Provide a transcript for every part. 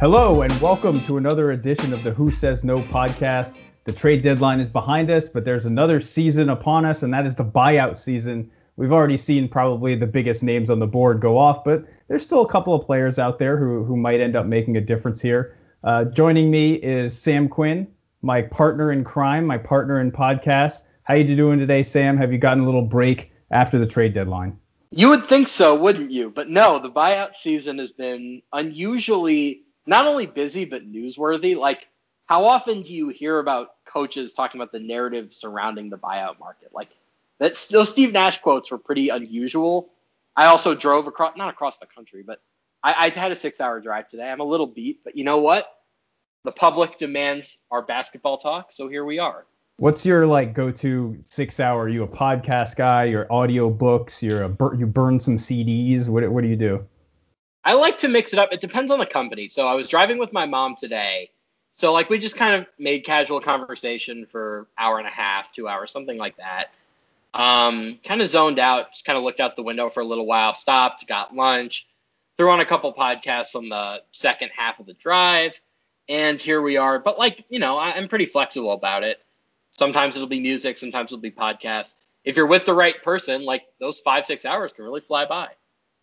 Hello, and welcome to another edition of the Who Says No podcast. The trade deadline is behind us, but there's another season upon us, and that is the buyout season. We've already seen probably the biggest names on the board go off, but there's still a couple of players out there who, who might end up making a difference here. Uh, joining me is Sam Quinn, my partner in crime, my partner in podcast. How are you doing today, Sam? Have you gotten a little break after the trade deadline? You would think so, wouldn't you? But no, the buyout season has been unusually not only busy but newsworthy. Like, how often do you hear about coaches talking about the narrative surrounding the buyout market? Like, that's those Steve Nash quotes were pretty unusual. I also drove across, not across the country, but I, I had a six-hour drive today. I'm a little beat, but you know what? The public demands our basketball talk, so here we are. What's your like go-to six hour? Are you a podcast guy? You're audio books? You're a you burn some CDs? What what do you do? I like to mix it up. It depends on the company. So I was driving with my mom today. So like we just kind of made casual conversation for hour and a half, two hours, something like that. Um, kind of zoned out, just kind of looked out the window for a little while, stopped, got lunch, threw on a couple podcasts on the second half of the drive, and here we are. But like, you know, I, I'm pretty flexible about it. Sometimes it'll be music, sometimes it'll be podcasts. If you're with the right person, like those five, six hours can really fly by.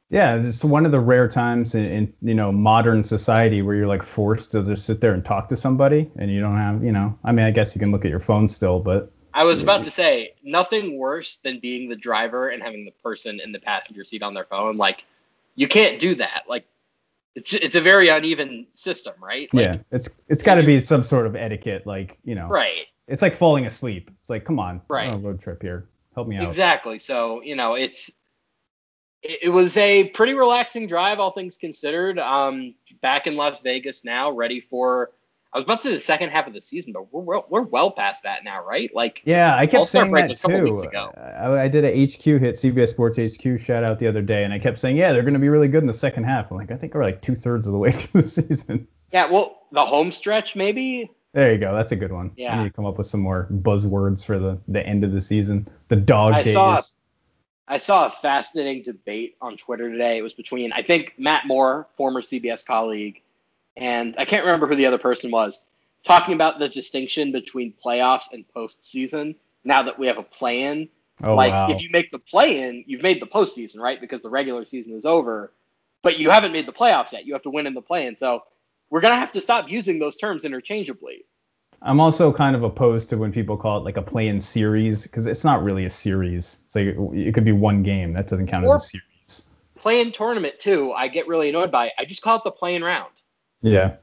Yeah, it's one of the rare times in, in, you know modern society where you're like forced to just sit there and talk to somebody, and you don't have you know. I mean, I guess you can look at your phone still, but. I was about to say nothing worse than being the driver and having the person in the passenger seat on their phone. Like, you can't do that. Like, it's it's a very uneven system, right? Like, yeah, it's it's got to be some sort of etiquette, like you know. Right. It's like falling asleep. It's like, come on, right. on a road trip here. Help me out. Exactly. So you know, it's it was a pretty relaxing drive, all things considered. Um, back in Las Vegas now, ready for. I was about to say the second half of the season, but we're we're well past that now, right? Like yeah, I kept All-Star saying break that too. I, I, did a HQ hit CBS Sports HQ shout out the other day, and I kept saying yeah, they're going to be really good in the second half. I'm like I think we're like two thirds of the way through the season. Yeah, well, the home stretch maybe. There you go. That's a good one. Yeah. I need to come up with some more buzzwords for the the end of the season. The dog I days. Saw, I saw a fascinating debate on Twitter today. It was between, I think, Matt Moore, former CBS colleague, and I can't remember who the other person was, talking about the distinction between playoffs and postseason now that we have a play in. Oh, like, wow. if you make the play in, you've made the postseason, right? Because the regular season is over, but you haven't made the playoffs yet. You have to win in the play in. So we're going to have to stop using those terms interchangeably. I'm also kind of opposed to when people call it like a play-in series because it's not really a series. It's like it could be one game. That doesn't count or as a series. Play-in tournament too. I get really annoyed by. It. I just call it the play-in round. Yeah.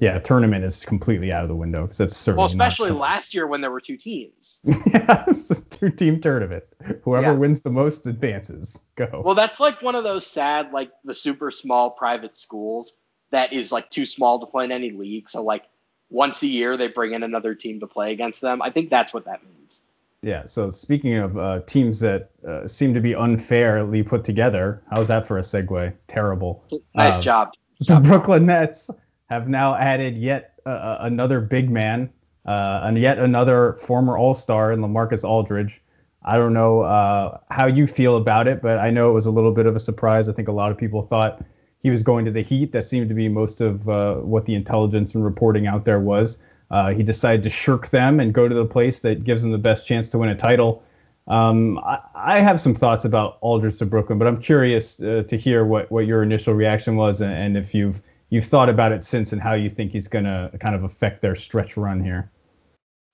Yeah, tournament is completely out of the window because that's certainly. Well, especially last year when there were two teams. yeah, it's just two-team tournament. Whoever yeah. wins the most advances. Go. Well, that's like one of those sad, like the super small private schools that is like too small to play in any league. So like once a year they bring in another team to play against them. I think that's what that means. Yeah. So speaking of uh, teams that uh, seem to be unfairly put together, how's that for a segue? Terrible. Nice uh, job. The Brooklyn Nets have now added yet uh, another big man uh, and yet another former All-Star in LaMarcus Aldridge. I don't know uh, how you feel about it, but I know it was a little bit of a surprise. I think a lot of people thought he was going to the Heat. That seemed to be most of uh, what the intelligence and reporting out there was. Uh, he decided to shirk them and go to the place that gives him the best chance to win a title. Um, I, I, have some thoughts about Aldridge to Brooklyn, but I'm curious uh, to hear what, what your initial reaction was and, and, if you've you've thought about it since and how you think he's going to kind of affect their stretch run here.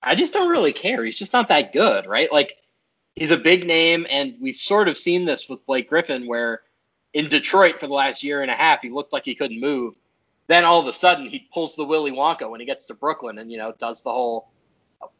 I just don't really care. He's just not that good, right? Like he's a big name, and we've sort of seen this with Blake Griffin, where in Detroit for the last year and a half, he looked like he couldn't move. Then all of a sudden, he pulls the Willy Wonka when he gets to Brooklyn, and you know does the whole.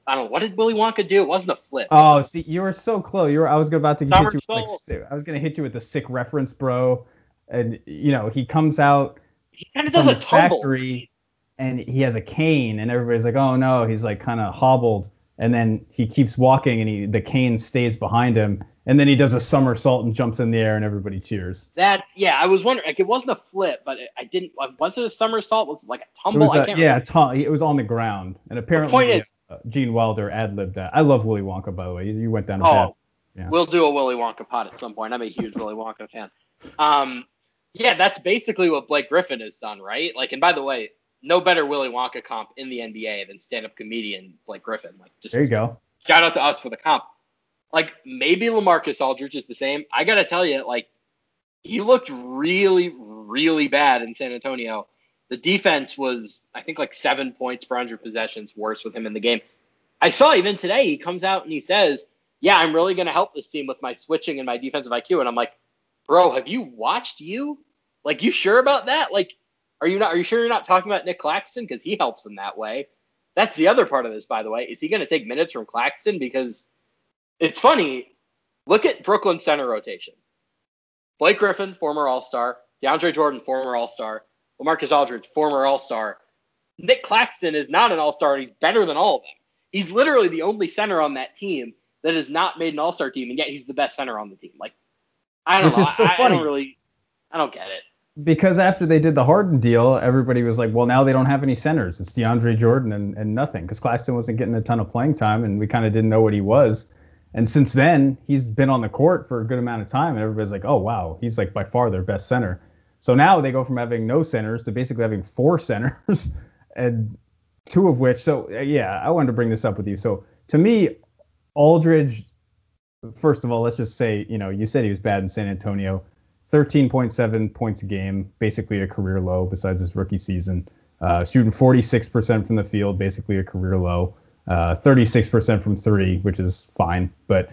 I don't know what did Willy Wonka do. It wasn't a flip. Oh, see, you were so close. You were. I was about to hit you. With like, I was gonna hit you with a sick reference, bro. And you know, he comes out. He kind of does a tumble. Factory, and he has a cane, and everybody's like, "Oh no, he's like kind of hobbled." And then he keeps walking, and he the cane stays behind him, and then he does a somersault and jumps in the air and everybody cheers. That yeah, I was wondering like it wasn't a flip, but it, I didn't. Was it a somersault? Was it like a tumble? A, yeah, t- it was on the ground, and apparently is, uh, Gene Wilder ad libbed that. I love Willy Wonka by the way. You, you went down a oh, Yeah. We'll do a Willy Wonka pod at some point. I'm a huge Willy Wonka fan. Um, Yeah, that's basically what Blake Griffin has done, right? Like, and by the way, no better Willy Wonka comp in the NBA than stand-up comedian Blake Griffin. Like, just there you go. Shout out to us for the comp. Like, maybe LaMarcus Aldridge is the same. I gotta tell you, like, he looked really, really bad in San Antonio. The defense was, I think, like seven points per hundred possessions worse with him in the game. I saw even today he comes out and he says, "Yeah, I'm really to help this team with my switching and my defensive IQ." And I'm like, "Bro, have you watched you? Like, you sure about that? Like, are you not? Are you sure you're not talking about Nick Claxton because he helps them that way? That's the other part of this, by the way. Is he going to take minutes from Claxton? Because it's funny. Look at Brooklyn center rotation. Blake Griffin, former All Star. DeAndre Jordan, former All Star. LaMarcus Aldridge, former All Star. Nick Claxton is not an All Star, and he's better than all of them. He's literally the only center on that team that has not made an All Star team, and yet he's the best center on the team. Like, I don't Which know. is so I, funny. I don't really, I don't get it. Because after they did the Harden deal, everybody was like, well, now they don't have any centers. It's DeAndre Jordan and, and nothing. Because Claxton wasn't getting a ton of playing time, and we kind of didn't know what he was. And since then, he's been on the court for a good amount of time, and everybody's like, oh, wow, he's like by far their best center. So now they go from having no centers to basically having four centers, and two of which. So uh, yeah, I wanted to bring this up with you. So to me, Aldridge, first of all, let's just say, you know, you said he was bad in San Antonio. 13.7 points a game, basically a career low besides his rookie season. Uh, shooting 46% from the field, basically a career low. Uh, 36% from three, which is fine. But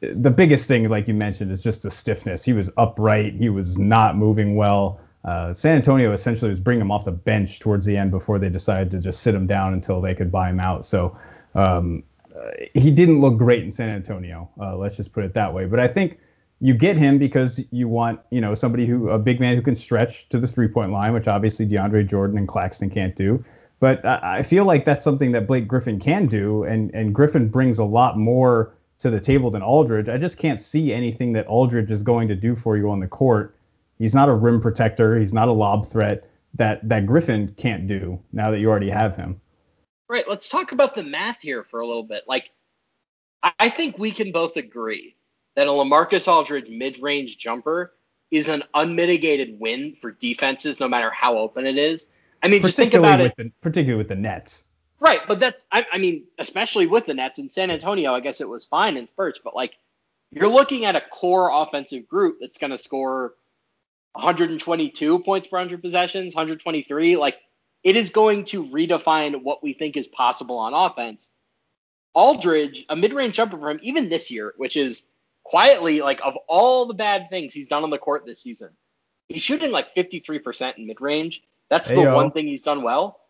the biggest thing, like you mentioned, is just the stiffness. He was upright. He was not moving well. Uh, San Antonio essentially was bringing him off the bench towards the end before they decided to just sit him down until they could buy him out. So um, uh, he didn't look great in San Antonio. Uh, let's just put it that way. But I think you get him because you want, you know, somebody who a big man who can stretch to the three point line, which obviously DeAndre Jordan and Claxton can't do. But I, feel like that's something that Blake Griffin can do, and and Griffin brings a lot more to the table than Aldridge. I just can't see anything that Aldridge is going to do for you on the court. He's not a rim protector. He's not a lob threat that that Griffin can't do. Now that you already have him. Right. Let's talk about the math here for a little bit. Like, I- I think we can both agree that a Lamarcus Aldridge mid-range jumper is an unmitigated win for defenses, no matter how open it is. I mean, just think about it. the particularly with the Nets. Right, but that's I, I mean, especially with the Nets in San Antonio, I guess it was fine in first, but like you're looking at a core offensive group that's going to score 122 points per 100 possessions, 123. Like it is going to redefine what we think is possible on offense. Aldridge, a mid-range jumper for him, even this year, which is quietly like of all the bad things he's done on the court this season, he's shooting like 53% in mid-range. That's the one thing he's done well.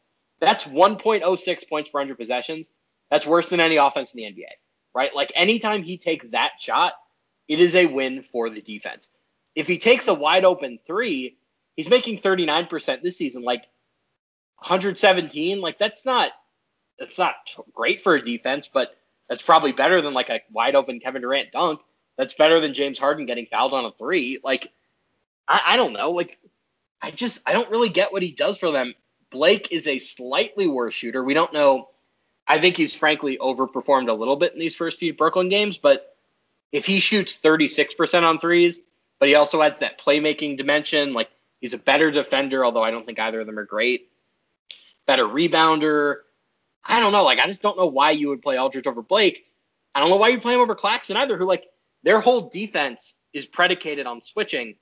That's 1.06 points per 100 possessions. That's worse than any offense in the NBA, right? Like anytime he takes that shot, it is a win for the defense. If he takes a wide open three, he's making 39% this season. Like 117, like that's not that's not great for a defense, but that's probably better than like a wide open Kevin Durant dunk. That's better than James Harden getting fouled on a three. Like I, I don't know. Like I just I don't really get what he does for them. Blake is a slightly worse shooter. We don't know. I think he's frankly overperformed a little bit in these first few Brooklyn games, but if he shoots 36% on threes, but he also adds that playmaking dimension, like he's a better defender, although I don't think either of them are great. Better rebounder. I don't know. Like I just don't know why you would play Aldridge over Blake. I don't know why you play him over Claxton either, who like their whole defense is predicated on switching.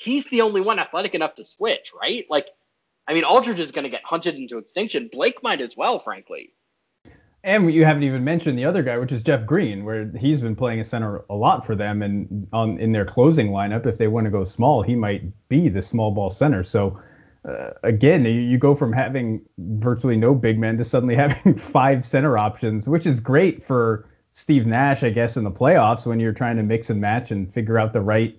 He's the only one athletic enough to switch, right? Like, I mean, Aldridge is going to get hunted into extinction. Blake might as well, frankly. And you haven't even mentioned the other guy, which is Jeff Green, where he's been playing a center a lot for them, and on in their closing lineup, if they want to go small, he might be the small ball center. So uh, again, you, you go from having virtually no big men to suddenly having five center options, which is great for Steve Nash, I guess, in the playoffs when you're trying to mix and match and figure out the right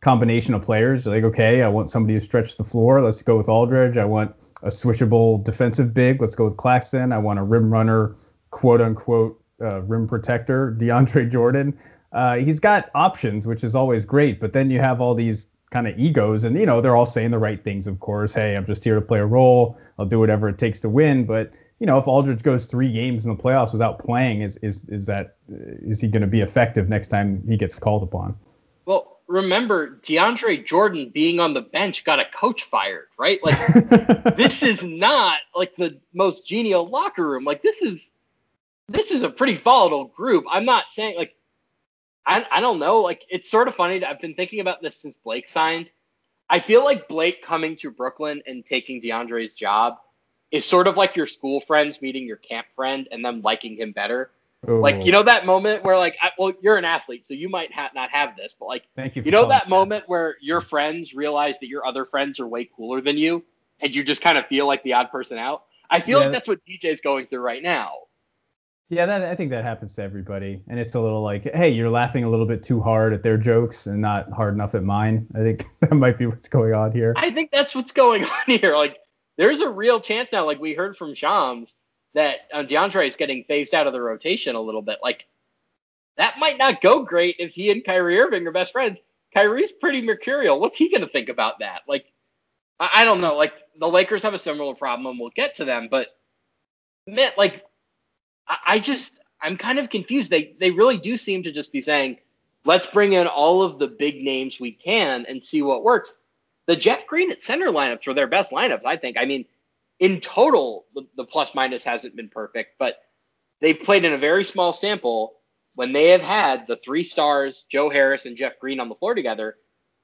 combination of players. Like, okay, I want somebody who stretches the floor. Let's go with Aldridge. I want a switchable defensive big. Let's go with Claxton. I want a rim runner, quote unquote, uh, rim protector, DeAndre Jordan. Uh, he's got options, which is always great. But then you have all these kind of egos, and you know they're all saying the right things, of course. Hey, I'm just here to play a role. I'll do whatever it takes to win. But you know, if Aldridge goes three games in the playoffs without playing, is is is that is he going to be effective next time he gets called upon? Well, remember DeAndre Jordan being on the bench got a coach fired, right? Like this is not like the most genial locker room. Like this is this is a pretty volatile group. I'm not saying like I I don't know. Like it's sort of funny. I've been thinking about this since Blake signed. I feel like Blake coming to Brooklyn and taking DeAndre's job is sort of like your school friends meeting your camp friend and them liking him better. Like oh. you know that moment where like I, well you're an athlete so you might ha- not have this but like Thank you, you know that moment where your friends realize that your other friends are way cooler than you and you just kind of feel like the odd person out. I feel yeah. like that's what DJ's going through right now. Yeah, that I think that happens to everybody, and it's a little like, hey, you're laughing a little bit too hard at their jokes and not hard enough at mine. I think that might be what's going on here. I think that's what's going on here. Like, there's a real chance now, like we heard from Shams, that uh, DeAndre is getting phased out of the rotation a little bit. Like, that might not go great if he and Kyrie Irving are best friends. Kyrie's pretty mercurial. What's he gonna think about that? Like, I, I don't know. Like, the Lakers have a similar problem, and we'll get to them, but man, like I just I'm kind of confused. They they really do seem to just be saying, let's bring in all of the big names we can and see what works. The Jeff Green at center lineups were their best lineups, I think. I mean, in total, the, the plus minus hasn't been perfect, but they've played in a very small sample. When they have had the three stars, Joe Harris and Jeff Green on the floor together,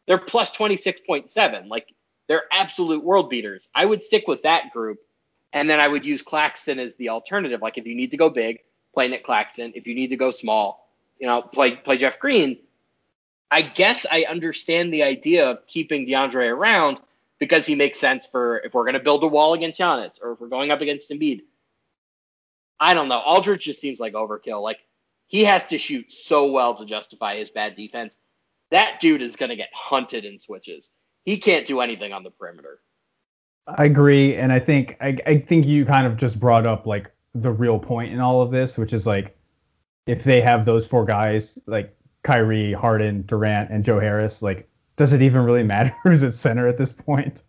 they're plus 26.7. Like they're absolute world beaters. I would stick with that group and then I would use Claxton as the alternative. Like if you need to go big, play Nick Claxton. If you need to go small, you know, play play Jeff Green. I guess I understand the idea of keeping DeAndre around because he makes sense for if we're going to build a wall against Giannis or if we're going up against Embiid. I don't know. Aldridge just seems like overkill. Like he has to shoot so well to justify his bad defense. That dude is going to get hunted in switches. He can't do anything on the perimeter. I agree, and I think I, I think you kind of just brought up like the real point in all of this, which is like if they have those four guys like Kyrie, Harden, Durant, and Joe Harris, like does it even really matter who's at center at this point?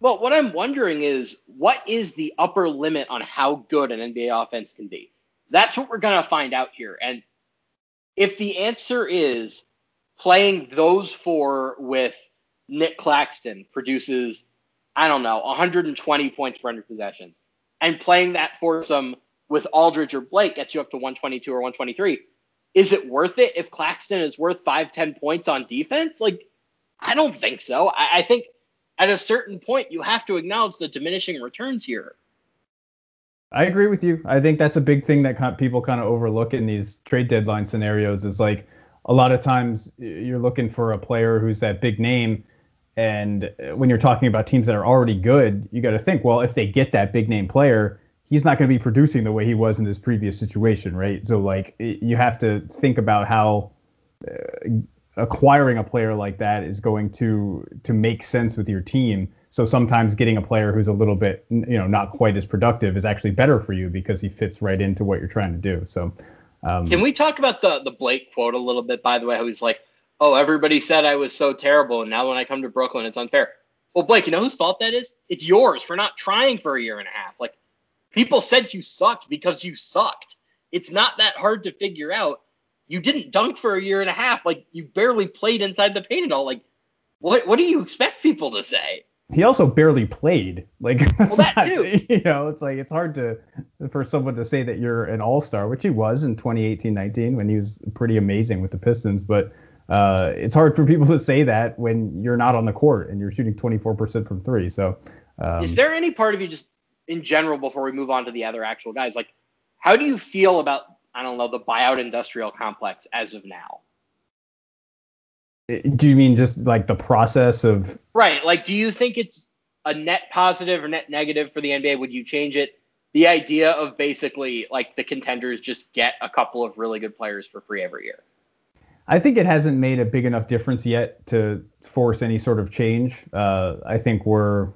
Well, what I'm wondering is what is the upper limit on how good an NBA offense can be? That's what we're gonna find out here. And if the answer is playing those four with Nick Claxton produces I don't know, 120 points per 100 possessions. And playing that foursome with Aldridge or Blake gets you up to 122 or 123. Is it worth it if Claxton is worth five, 10 points on defense? Like, I don't think so. I, I think at a certain point, you have to acknowledge the diminishing returns here. I agree with you. I think that's a big thing that people kind of overlook in these trade deadline scenarios is like a lot of times you're looking for a player who's that big name and when you're talking about teams that are already good, you got to think, well, if they get that big name player, he's not going to be producing the way he was in his previous situation, right? So like you have to think about how uh, acquiring a player like that is going to to make sense with your team. So sometimes getting a player who's a little bit, you know, not quite as productive is actually better for you because he fits right into what you're trying to do. So um, can we talk about the the Blake quote a little bit? By the way, how he's like, oh, everybody said I was so terrible, and now when I come to Brooklyn, it's unfair. Well, Blake, you know whose fault that is? It's yours for not trying for a year and a half. Like, people said you sucked because you sucked. It's not that hard to figure out. You didn't dunk for a year and a half. Like, you barely played inside the paint at all. Like, what what do you expect people to say? He also barely played. Like, well, that not, too. You know, it's like it's hard to for someone to say that you're an all star, which he was in 2018-19 when he was pretty amazing with the Pistons, but uh, it's hard for people to say that when you're not on the court and you're shooting 24% from three. So, um, is there any part of you just in general before we move on to the other actual guys, like how do you feel about I don't know the buyout industrial complex as of now? Do you mean just like the process of? Right. Like, do you think it's a net positive or net negative for the NBA? Would you change it? The idea of basically like the contenders just get a couple of really good players for free every year. I think it hasn't made a big enough difference yet to force any sort of change. Uh, I think we're,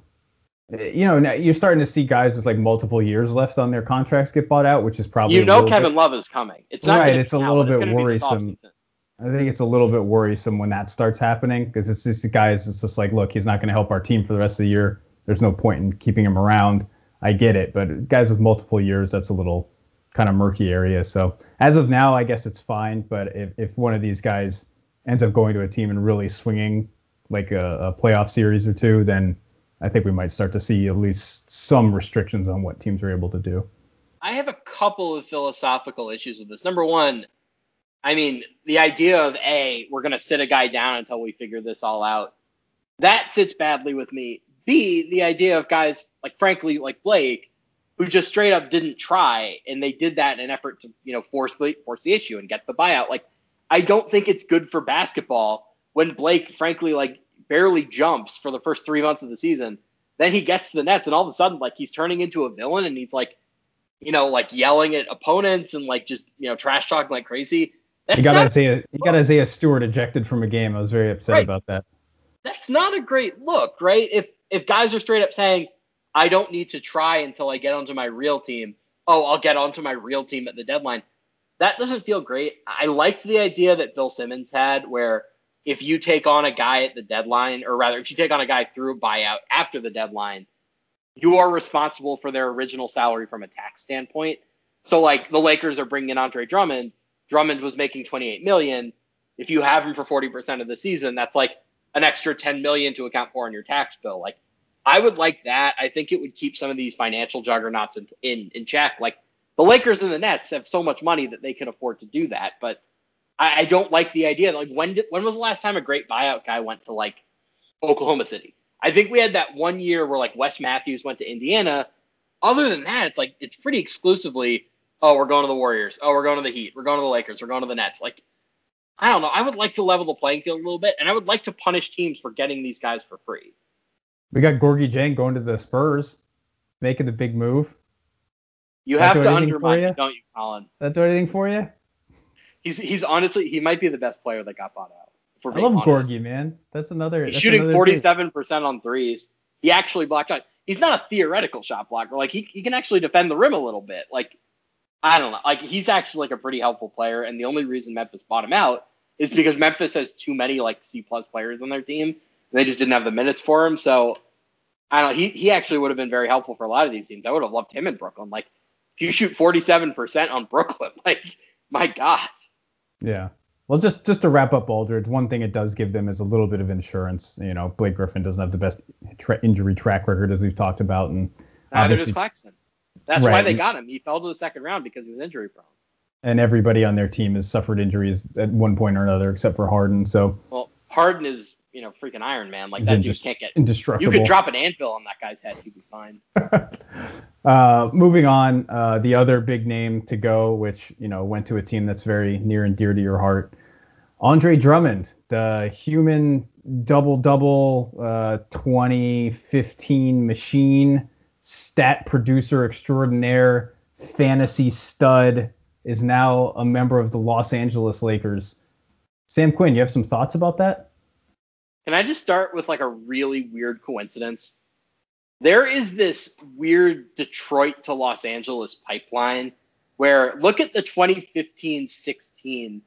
you know, now you're starting to see guys with like multiple years left on their contracts get bought out, which is probably you know Kevin bit, Love is coming. It's not right. It's a little bit worrisome. I think it's a little bit worrisome when that starts happening because it's just guys. It's just like, look, he's not going to help our team for the rest of the year. There's no point in keeping him around. I get it, but guys with multiple years, that's a little kind of murky area. So as of now, I guess it's fine. But if, if one of these guys ends up going to a team and really swinging like a, a playoff series or two, then I think we might start to see at least some restrictions on what teams are able to do. I have a couple of philosophical issues with this. Number one, I mean, the idea of A, we're going to sit a guy down until we figure this all out, that sits badly with me. B, the idea of guys like, frankly, like Blake, who just straight up didn't try, and they did that in an effort to, you know, force the force the issue and get the buyout. Like, I don't think it's good for basketball when Blake, frankly, like barely jumps for the first three months of the season. Then he gets to the Nets, and all of a sudden, like he's turning into a villain, and he's like, you know, like yelling at opponents and like just you know trash talking like crazy. That's he got not, Isaiah. He got Isaiah Stewart ejected from a game. I was very upset right. about that. That's not a great look, right? If if guys are straight up saying, I don't need to try until I get onto my real team. Oh, I'll get onto my real team at the deadline. That doesn't feel great. I liked the idea that Bill Simmons had, where if you take on a guy at the deadline, or rather, if you take on a guy through a buyout after the deadline, you are responsible for their original salary from a tax standpoint. So, like the Lakers are bringing in Andre Drummond. Drummond was making 28 million. If you have him for 40% of the season, that's like an extra 10 million to account for on your tax bill. Like, I would like that. I think it would keep some of these financial juggernauts in in, in check. Like the Lakers and the Nets have so much money that they can afford to do that, but I, I don't like the idea. Like when did, when was the last time a great buyout guy went to like Oklahoma City? I think we had that one year where like Wes Matthews went to Indiana. Other than that, it's like it's pretty exclusively, oh, we're going to the Warriors. Oh, we're going to the Heat. We're going to the Lakers. We're going to the Nets. Like I don't know. I would like to level the playing field a little bit, and I would like to punish teams for getting these guys for free. We got Gorgui Dieng going to the Spurs, making the big move. You that have to undermine you? don't you, Colin? That do anything for you? He's he's honestly he might be the best player that got bought out. I love honest. Gorgui, man. That's another. He's that's shooting 47 percent on threes. He actually blocked out. He's not a theoretical shot blocker. Like he he can actually defend the rim a little bit. Like I don't know. Like he's actually like a pretty helpful player. And the only reason Memphis bought him out is because Memphis has too many like C plus players on their team. They just didn't have the minutes for him. So I don't know. He he actually would have been very helpful for a lot of these teams. I would have loved him in Brooklyn. Like if you shoot 47% on Brooklyn, like my God. Yeah. Well, just just to wrap up Aldridge, one thing it does give them is a little bit of insurance. You know, Blake Griffin doesn't have the best tra- injury track record as we've talked about, and neither does Claxton. That's right. why they got him. He fell to the second round because he was injury prone. And everybody on their team has suffered injuries at one point or another, except for Harden. So. Well, Harden is you know freaking Iron Man. Like that dude can't get indestructible. You could drop an anvil on that guy's head, he'd be fine. uh, moving on, uh, the other big name to go, which you know went to a team that's very near and dear to your heart, Andre Drummond, the human double double uh, 2015 machine, stat producer extraordinaire, fantasy stud, is now a member of the Los Angeles Lakers. Sam Quinn, you have some thoughts about that? Can I just start with like a really weird coincidence? There is this weird Detroit to Los Angeles pipeline where look at the 2015-16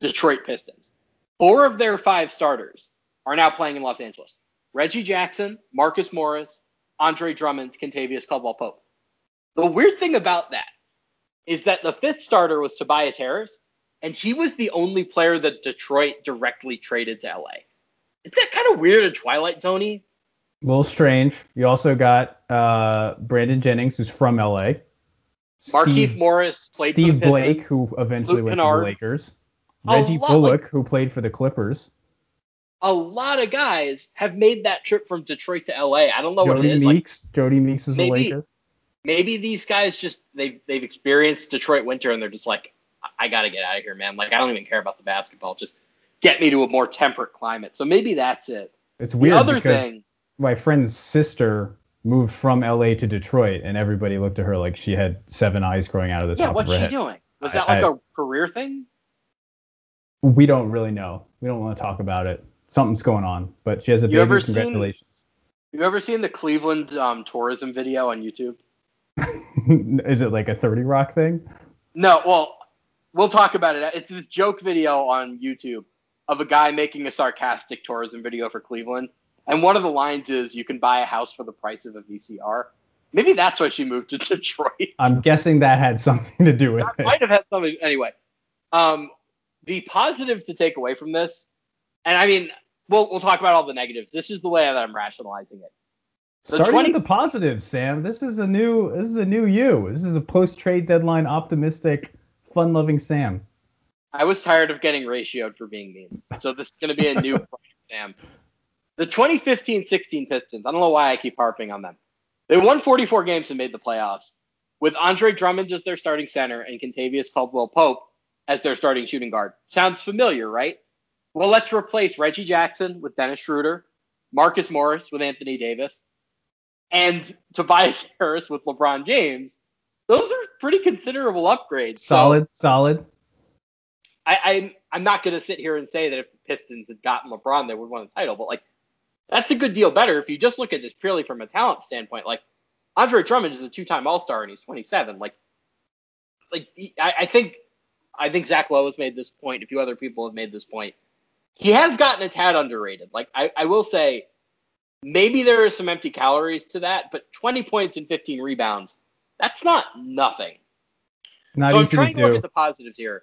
Detroit Pistons. Four of their five starters are now playing in Los Angeles. Reggie Jackson, Marcus Morris, Andre Drummond, Kentavious Caldwell Pope. The weird thing about that is that the fifth starter was Tobias Harris, and he was the only player that Detroit directly traded to LA. Is that kind of weird and Twilight Zoney? A little strange. You also got uh, Brandon Jennings, who's from LA. Markieff Morris played Steve Blake, who eventually Luke went Kennard. to the Lakers. Reggie lot, Bullock, like, who played for the Clippers. A lot of guys have made that trip from Detroit to LA. I don't know Jody what it is. Meeks, like, Jody Meeks is maybe, a Laker. Maybe these guys just they've they've experienced Detroit winter and they're just like, I gotta get out of here, man. Like I don't even care about the basketball. Just get me to a more temperate climate. So maybe that's it. It's weird the other because thing, my friend's sister moved from LA to Detroit, and everybody looked at her like she had seven eyes growing out of the yeah, top of her head. Yeah, what's she doing? Was that like I, a career thing? We don't really know. We don't want to talk about it. Something's going on, but she has a you baby. Congratulations. Seen, you ever seen the Cleveland um, tourism video on YouTube? Is it like a 30 Rock thing? No, well, we'll talk about it. It's this joke video on YouTube of a guy making a sarcastic tourism video for Cleveland. And one of the lines is, "You can buy a house for the price of a VCR." Maybe that's why she moved to Detroit. I'm guessing that had something to do with that it. Might have had something. Anyway, um, the positive to take away from this And I mean, we'll we'll talk about all the negatives. This is the way that I'm rationalizing it. The Starting 20- with the positives, Sam. This is a new this is a new you. This is a post trade deadline optimistic, fun loving Sam. I was tired of getting ratioed for being mean. So this is gonna be a new Sam. The 2015-16 Pistons. I don't know why I keep harping on them. They won 44 games and made the playoffs with Andre Drummond as their starting center and Kentavious Caldwell Pope as their starting shooting guard. Sounds familiar, right? Well, let's replace Reggie Jackson with Dennis Schroeder, Marcus Morris with Anthony Davis, and Tobias Harris with LeBron James. Those are pretty considerable upgrades. Solid, so solid. I, I'm I'm not gonna sit here and say that if the Pistons had gotten LeBron, they would win the title, but like that's a good deal better if you just look at this purely from a talent standpoint. Like Andre Drummond is a two-time All-Star and he's 27. Like, like I, I think I think Zach Lowe has made this point. A few other people have made this point. He has gotten a tad underrated. Like I, I will say, maybe there are some empty calories to that, but 20 points and 15 rebounds, that's not nothing. Not so I'm trying to, to look at the positives here.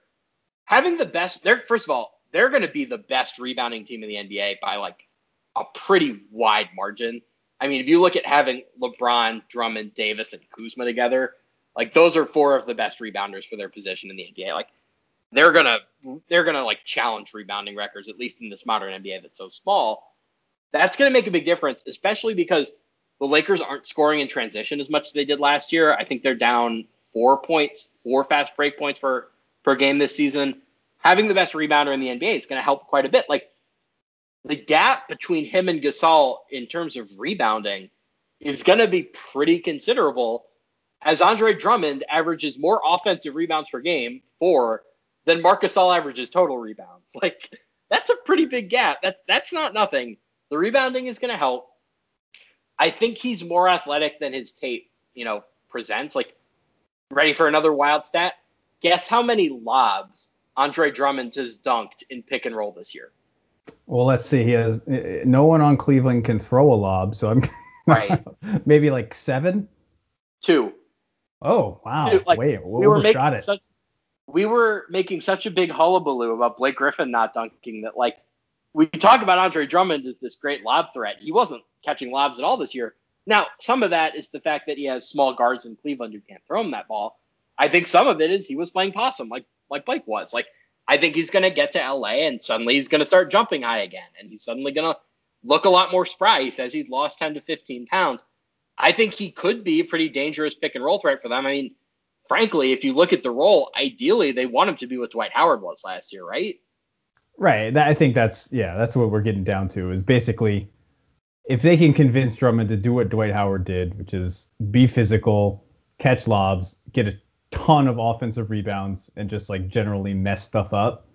Having the best, they're first of all, they're going to be the best rebounding team in the NBA by like a pretty wide margin. I mean, if you look at having LeBron, Drummond, Davis, and Kuzma together, like those are four of the best rebounders for their position in the NBA. Like they're gonna they're gonna like challenge rebounding records, at least in this modern NBA that's so small. That's gonna make a big difference, especially because the Lakers aren't scoring in transition as much as they did last year. I think they're down four points, four fast break points per per game this season. Having the best rebounder in the NBA is going to help quite a bit. Like the gap between him and Gasol in terms of rebounding is going to be pretty considerable as Andre Drummond averages more offensive rebounds per game, four, than Marc Gasol averages total rebounds. Like that's a pretty big gap. That's that's not nothing. The rebounding is going to help. I think he's more athletic than his tape, you know, presents. Like, ready for another wild stat? Guess how many lobs Andre Drummond has dunked in pick and roll this year? Well, let's see. He has no one on Cleveland can throw a lob, so I'm right. maybe like seven. Two. Oh wow! Two, like, Wait, we were making it. Such, we were making such a big hullabaloo about Blake Griffin not dunking that like we talk about Andre Drummond as this great lob threat. He wasn't catching lobs at all this year. Now, some of that is the fact that he has small guards in Cleveland who can't throw him that ball. I think some of it is he was playing possum like like Blake was. Like I think he's to get to LA and suddenly he's to start jumping high again. And he's suddenly to look a lot more spry. He says he's lost 10 to 15 pounds. I think he could be a pretty dangerous pick and roll threat for them. I mean, frankly, if you look at the role, ideally they want him to be what Dwight Howard was last year, right? Right. I think that's, yeah, that's what we're getting down to is basically if they can convince Drummond to do what Dwight Howard did, which is be physical, catch lobs, get a ton of offensive rebounds and just like generally mess stuff up.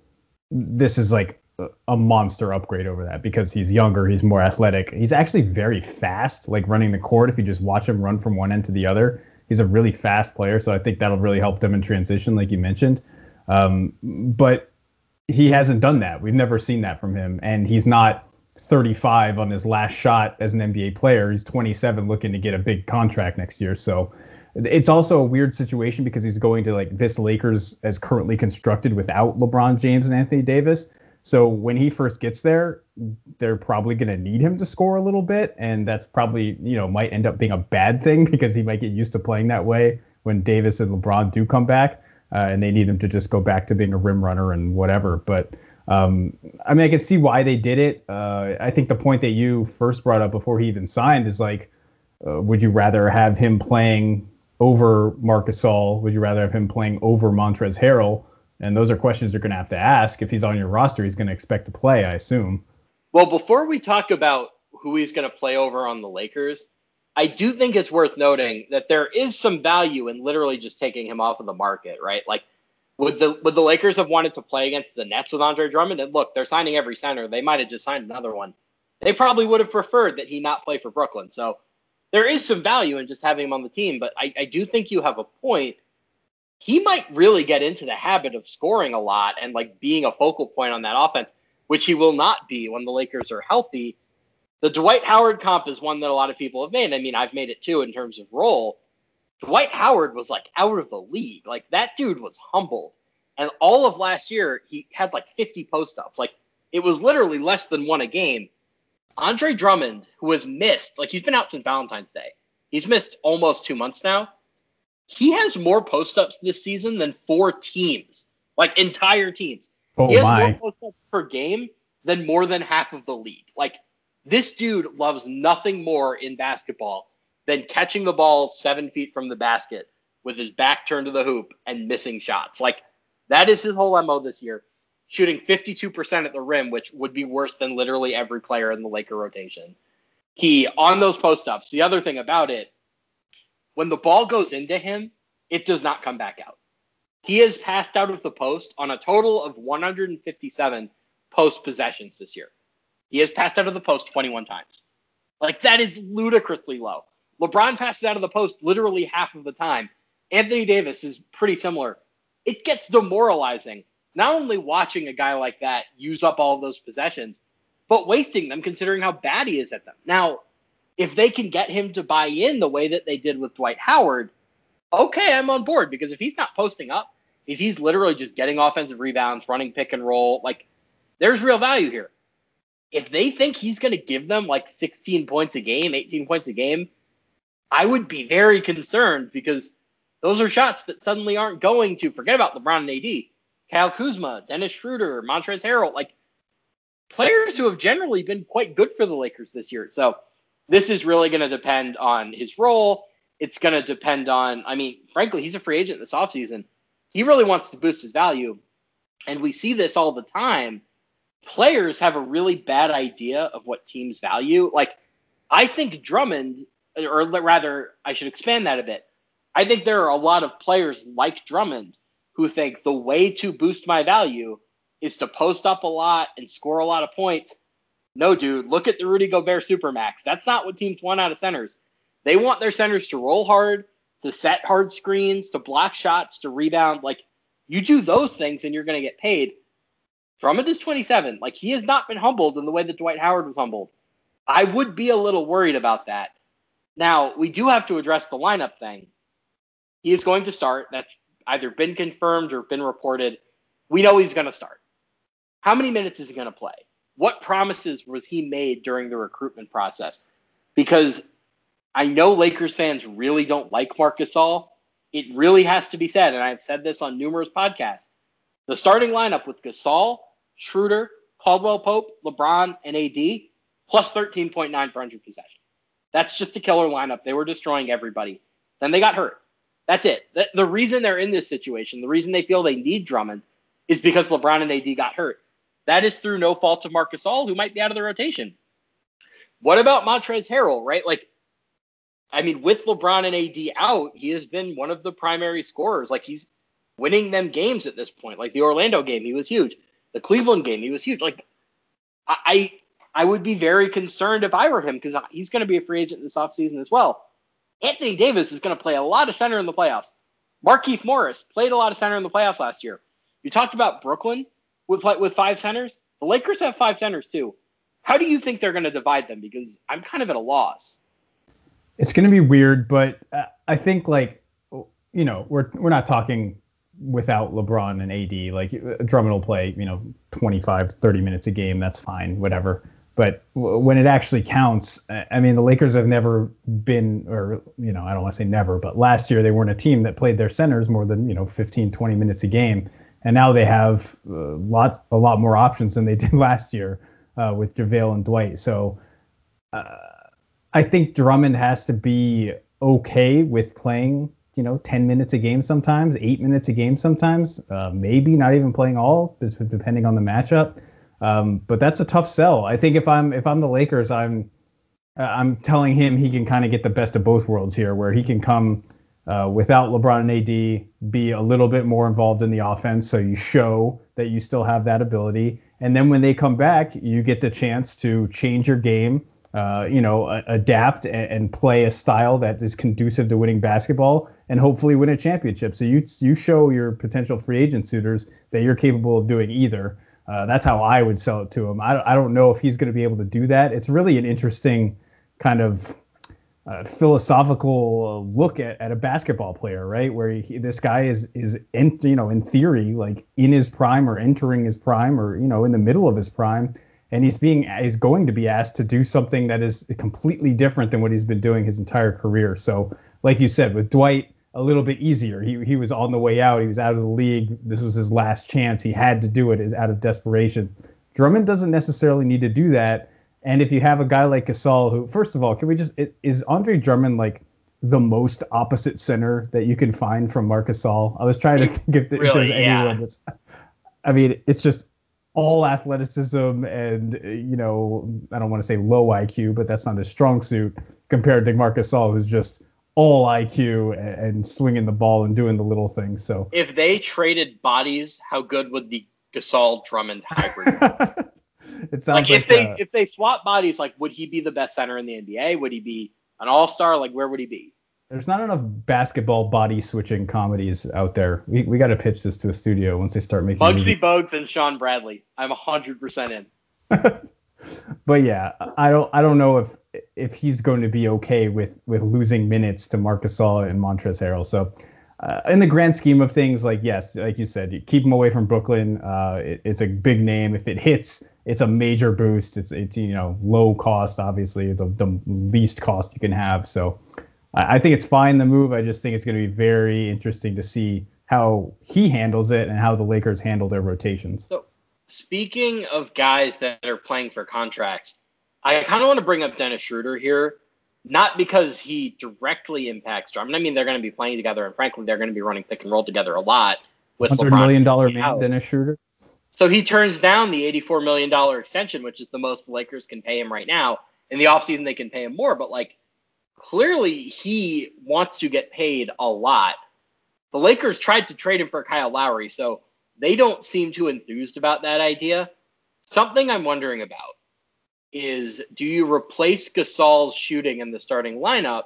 This is like a monster upgrade over that because he's younger, he's more athletic. He's actually very fast, like running the court. If you just watch him run from one end to the other, he's a really fast player. So I think that'll really help them in transition, like you mentioned. Um, but he hasn't done that. We've never seen that from him, and he's not 35 on his last shot as an NBA player. He's 27, looking to get a big contract next year. So it's also a weird situation because he's going to like this Lakers as currently constructed without LeBron James and Anthony Davis. So when he first gets there, they're probably going to need him to score a little bit, and that's probably you know might end up being a bad thing because he might get used to playing that way when Davis and LeBron do come back, uh, and they need him to just go back to being a rim runner and whatever. But um, I mean, I can see why they did it. Uh, I think the point that you first brought up before he even signed is like, uh, would you rather have him playing over Marcus Gasol? Would you rather have him playing over Montrezl Harrell? And those are questions you're going to have to ask. If he's on your roster, he's going to expect to play, I assume. Well, before we talk about who he's going to play over on the Lakers, I do think it's worth noting that there is some value in literally just taking him off of the market, right? Like, would the would the Lakers have wanted to play against the Nets with Andre Drummond? And look, they're signing every center. They might have just signed another one. They probably would have preferred that he not play for Brooklyn. So there is some value in just having him on the team, but I, I do think you have a point. He might really get into the habit of scoring a lot and like being a focal point on that offense, which he will not be when the Lakers are healthy. The Dwight Howard comp is one that a lot of people have made. I mean, I've made it too in terms of role. Dwight Howard was like out of the league. Like that dude was humbled. And all of last year, he had like 50 post ups. Like it was literally less than one a game. Andre Drummond, who has missed, like he's been out since Valentine's Day, he's missed almost two months now. He has more post ups this season than four teams, like entire teams. Oh he has my. more post ups per game than more than half of the league. Like this dude loves nothing more in basketball than catching the ball seven feet from the basket with his back turned to the hoop and missing shots. Like that is his whole MO this year. Shooting 52% at the rim, which would be worse than literally every player in the Laker rotation. He on those post ups. The other thing about it, when the ball goes into him, it does not come back out. He has passed out of the post on a total of 157 post possessions this year. He has passed out of the post 21 times. Like that is ludicrously low. LeBron passes out of the post literally half of the time. Anthony Davis is pretty similar. It gets demoralizing not only watching a guy like that use up all of those possessions, but wasting them considering how bad he is at them. Now, if they can get him to buy in the way that they did with Dwight Howard, okay, I'm on board because if he's not posting up, if he's literally just getting offensive rebounds, running pick and roll, like there's real value here. If they think he's going to give them like 16 points a game, 18 points a game, I would be very concerned because those are shots that suddenly aren't going to forget about LeBron and AD. Kyle Kuzma, Dennis Schroeder, Montrezl Harrell, like players who have generally been quite good for the Lakers this year. So this is really going to depend on his role. It's going to depend on, I mean, frankly, he's a free agent this offseason. He really wants to boost his value. And we see this all the time. Players have a really bad idea of what teams value. Like, I think Drummond, or rather, I should expand that a bit. I think there are a lot of players like Drummond who think the way to boost my value is to post up a lot and score a lot of points. No, dude, look at the Rudy Gobert Supermax. That's not what teams want out of centers. They want their centers to roll hard, to set hard screens, to block shots, to rebound. Like, you do those things and you're going to get paid. Drummond is 27. Like, he has not been humbled in the way that Dwight Howard was humbled. I would be a little worried about that. Now, we do have to address the lineup thing. He is going to start. That's either been confirmed or been reported. We know he's going to start. How many minutes is he going to play? What promises was he made during the recruitment process? Because I know Lakers fans really don't like Marc Gasol. It really has to be said, and I've said this on numerous podcasts. The starting lineup with Gasol, Schroeder, Caldwell Pope, LeBron, and AD, plus 13.9 per 100 possessions. That's just a killer lineup. They were destroying everybody. Then they got hurt. That's it. The, the reason they're in this situation, the reason they feel they need Drummond, is because LeBron and AD got hurt. That is through no fault of Marc Gasol, who might be out of the rotation. What about Montrezl Harrell, right? Like, I mean, with LeBron and AD out, he has been one of the primary scorers. Like, he's winning them games at this point. Like the Orlando game, he was huge. The Cleveland game, he was huge. Like, I I would be very concerned if I were him because he's going to be a free agent this offseason as well. Anthony Davis is going to play a lot of center in the playoffs. Markieff Morris played a lot of center in the playoffs last year. You talked about Brooklyn with with five centers. The Lakers have five centers too. How do you think they're going to divide them? Because I'm kind of at a loss. It's going to be weird, but uh, I think like you know we're we're not talking without LeBron and AD. Like Drummond will play you know 25 30 minutes a game. That's fine, whatever. But when it actually counts, I mean, the Lakers have never been, or, you know, I don't want to say never, but last year they weren't a team that played their centers more than, you know, 15, 20 minutes a game. And now they have uh, lots, a lot more options than they did last year uh, with JaVale and Dwight. So uh, I think Drummond has to be okay with playing, you know, 10 minutes a game sometimes, eight minutes a game sometimes, uh, maybe not even playing all, depending on the matchup. Um, but that's a tough sell. I think if I'm if I'm the Lakers, I'm I'm telling him he can kind of get the best of both worlds here, where he can come uh, without LeBron and AD, be a little bit more involved in the offense, so you show that you still have that ability. And then when they come back, you get the chance to change your game, uh, you know, a- adapt and, and play a style that is conducive to winning basketball, and hopefully win a championship. So you you show your potential free agent suitors that you're capable of doing either. Uh, that's how I would sell it to him. I, I don't know if he's going to be able to do that. It's really an interesting kind of uh, philosophical look at, at a basketball player, right? Where he, this guy is is in you know in theory like in his prime or entering his prime or you know in the middle of his prime, and he's being is going to be asked to do something that is completely different than what he's been doing his entire career. So like you said, with Dwight a little bit easier. He he was on the way out. He was out of the league. This was his last chance. He had to do it out of desperation. Drummond doesn't necessarily need to do that. And if you have a guy like Gasol, who, first of all, can we just is Andre Drummond like the most opposite center that you can find from Marc Gasol? I was trying to think if, really, if there's yeah. anyone that's. I mean, it's just all athleticism and you know I don't want to say low IQ, but that's not his strong suit compared to Marc Gasol, who's just all IQ and, and swinging the ball and doing the little things. So if they traded bodies, how good would the Gasol Drummond hybrid? it sounds like, like if they uh, if they swap bodies, like would he be the best center in the NBA? Would he be an All Star? Like where would he be? There's not enough basketball body switching comedies out there. We, we got to pitch this to a studio once they start making. Muggsy Bogues and Shawn Bradley. I'm 100% in. but yeah, I don't I don't know if if he's going to be okay with with losing minutes to Marc Gasol and Montrezl Harrell. So uh, in the grand scheme of things, like yes, like you said, you keep him away from Brooklyn. Uh, it, it's a big name. If it hits, it's a major boost. It's it's you know low cost, obviously the, the least cost you can have. So I, I think it's fine the move. I just think it's going to be very interesting to see how he handles it and how the Lakers handle their rotations. So speaking of guys that are playing for contracts, I kind of want to bring up Dennis Schroeder here not because he directly impacts Drummond. I mean, they're going to be playing together, and frankly, they're going to be running pick and roll together a lot with 100 LeBron million dollar man, Dennis Schroeder. So he turns down the $84 million extension, which is the most the Lakers can pay him right now. In the offseason, they can pay him more, but like clearly he wants to get paid a lot. The Lakers tried to trade him for Kyle Lowry, so they don't seem too enthused about that idea. Something I'm wondering about is do you replace Gasol's shooting in the starting lineup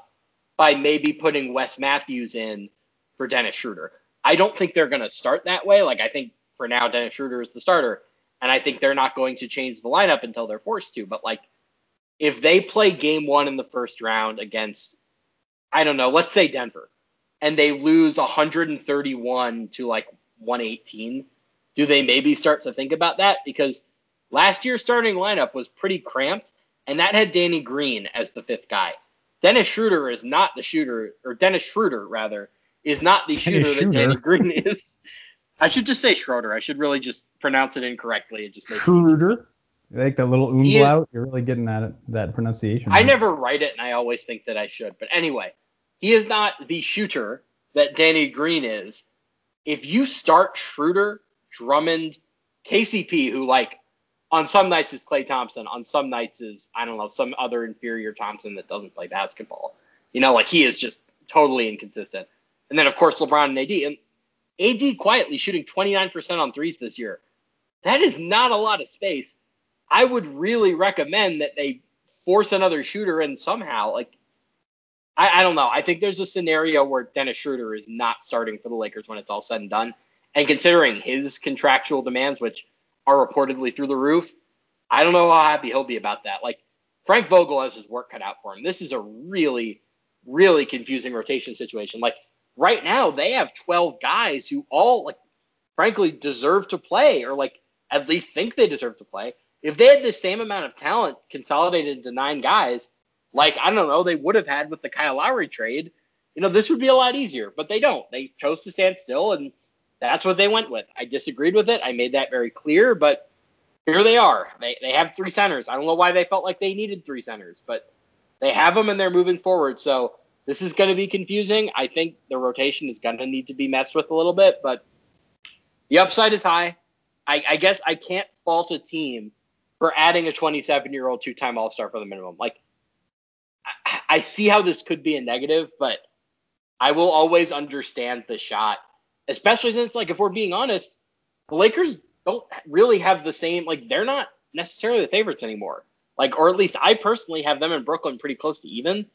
by maybe putting Wes Matthews in for Dennis Schroeder? I don't think they're going to start that way. Like I think for now Dennis Schroeder is the starter, and I think they're not going to change the lineup until they're forced to. But like if they play game one in the first round against I don't know, let's say Denver, and they lose 131 to like 118, do they maybe start to think about that? Because Last year's starting lineup was pretty cramped, and that had Danny Green as the fifth guy. Dennis Schroeder is not the shooter, or Dennis Schroeder rather, is not the shooter that Danny Green is. I should just say Schroeder. I should really just pronounce it incorrectly and just make Schroeder. Like that little umlaut. You're really getting that that pronunciation. I never write it, and I always think that I should. But anyway, he is not the shooter that Danny Green is. If you start Schroeder, Drummond, KCP, who like on some nights is Klay Thompson, on some nights is I don't know some other inferior Thompson that doesn't play basketball. You know, like he is just totally inconsistent. And then of course LeBron and AD, and AD quietly shooting 29% on threes this year. That is not a lot of space. I would really recommend that they force another shooter in somehow. Like I, I don't know. I think there's a scenario where Dennis Schroeder is not starting for the Lakers when it's all said and done. And considering his contractual demands, which are reportedly through the roof. I don't know how happy he'll be about that. Like Frank Vogel has his work cut out for him. This is a really, really confusing rotation situation. Like right now, they have 12 guys who all like frankly deserve to play or like at least think they deserve to play. If they had the same amount of talent consolidated into nine guys, like I don't know, they would have had with the Kyle Lowry trade, you know, this would be a lot easier. But they don't. They chose to stand still and that's what they went with. I disagreed with it. I made that very clear, but here they are. They, they have three centers. I don't know why they felt like they needed three centers, but they have them and they're moving forward. So this is going to be confusing. I think the rotation is going to need to be messed with a little bit, but the upside is high. I, I guess I can't fault a team for adding a 27 year old two time All Star for the minimum. Like, I, I see how this could be a negative, but I will always understand the shot especially since like if we're being honest, the Lakers don't really have the same like they're not necessarily the favorites anymore. Like or at least I personally have them in Brooklyn pretty close to even.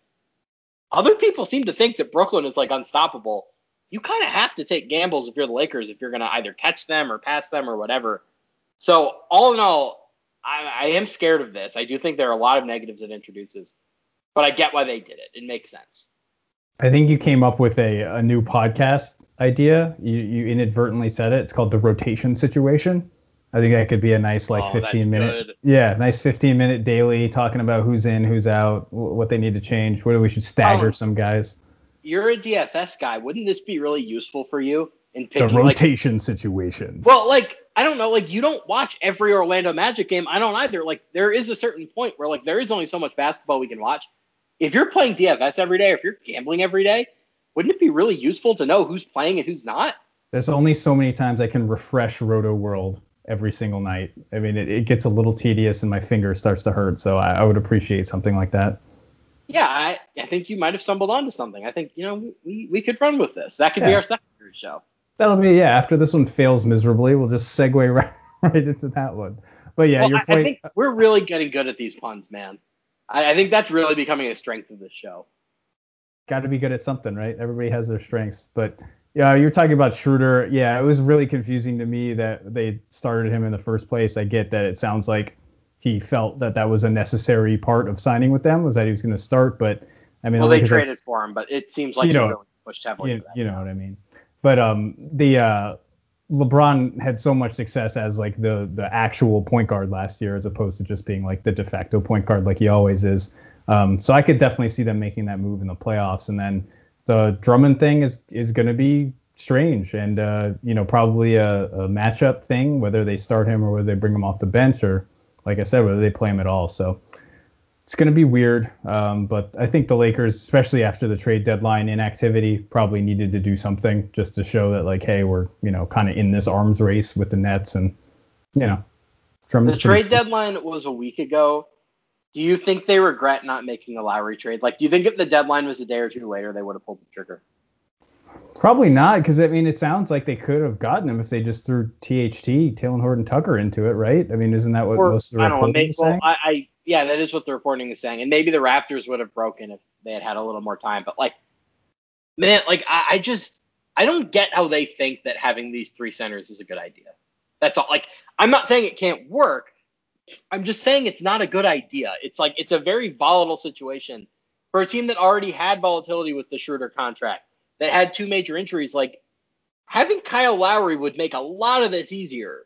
Other people seem to think that Brooklyn is like unstoppable. You kind of have to take gambles if you're the Lakers if you're going to either catch them or pass them or whatever. So all in all, I, I am scared of this. I do think there are a lot of negatives it introduces. but I get why they did it. It makes sense. I think you came up with a, a new podcast idea. You, you inadvertently said it. It's called the rotation situation. I think that could be a nice like Oh, 15 minute. good. Yeah, nice 15 minute daily talking about who's in, who's out, what they need to change, whether we should stagger Oh. some guys. You're a DFS guy. Wouldn't this be really useful for you in The picking like rotation situation. Well, like I don't know, like you don't watch every Orlando Magic game. I don't either. Like there is a certain point where like there is only so much basketball we can watch. If you're playing DFS every day, or if you're gambling every day, wouldn't it be really useful to know who's playing and who's not? There's only so many times I can refresh Rotoworld every single night. I mean, it, it gets a little tedious and my finger starts to hurt. So I, I would appreciate something like that. Yeah, I, I think you might have stumbled onto something. I think you know we, we could run with this. That could be our secondary show. That'll be yeah. After this one fails miserably, we'll just segue right, right into that one. But yeah, well, your I, I think we're really getting good at these puns, man. I, I think that's really becoming a strength of this show. Got to be good at something, right? Everybody has their strengths. But yeah, you're talking about Schroeder. Yeah, it was really confusing to me that they started him in the first place. I get that it sounds like he felt that that was a necessary part of signing with them was that he was going to start. But I mean, Well, they traded for him, but it seems like You he know- really pushed heavily. you, you know what I mean. But um, the uh, LeBron had so much success as like the the actual point guard last year, as opposed to just being like the de facto point guard like he always is. Um, so I could definitely see them making that move in the playoffs, and then the Drummond thing is is going to be strange, and uh, you know probably a, a matchup thing, whether they start him or whether they bring him off the bench, or like I said, whether they play him at all. So it's going to be weird. Um, but I think the Lakers, especially after the trade deadline inactivity, probably needed to do something just to show that, like, hey, we're, you know, kind of in this arms race with the Nets. And, you know, The trade pretty- deadline was a week ago. Do you think they regret not making a Lowry trade? Like, do you think if the deadline was a day or two later, they would have pulled the trigger? Probably not, because, I mean, it sounds like they could have gotten him if they just threw THT, Talen Horton Tucker, into it, right? I mean, isn't that what Or most of the I don't know. reporting Maybe, is well, saying? I, I yeah, that is what the reporting is saying, and maybe the Raptors would have broken if they had had a little more time. But like, man, like I, I just I don't get how they think that having these three centers is a good idea. That's all. Like, I'm not saying it can't work. I'm just saying it's not a good idea. It's like it's a very volatile situation for a team that already had volatility with the Schroeder contract, that had two major injuries. Like, having Kyle Lowry would make a lot of this easier.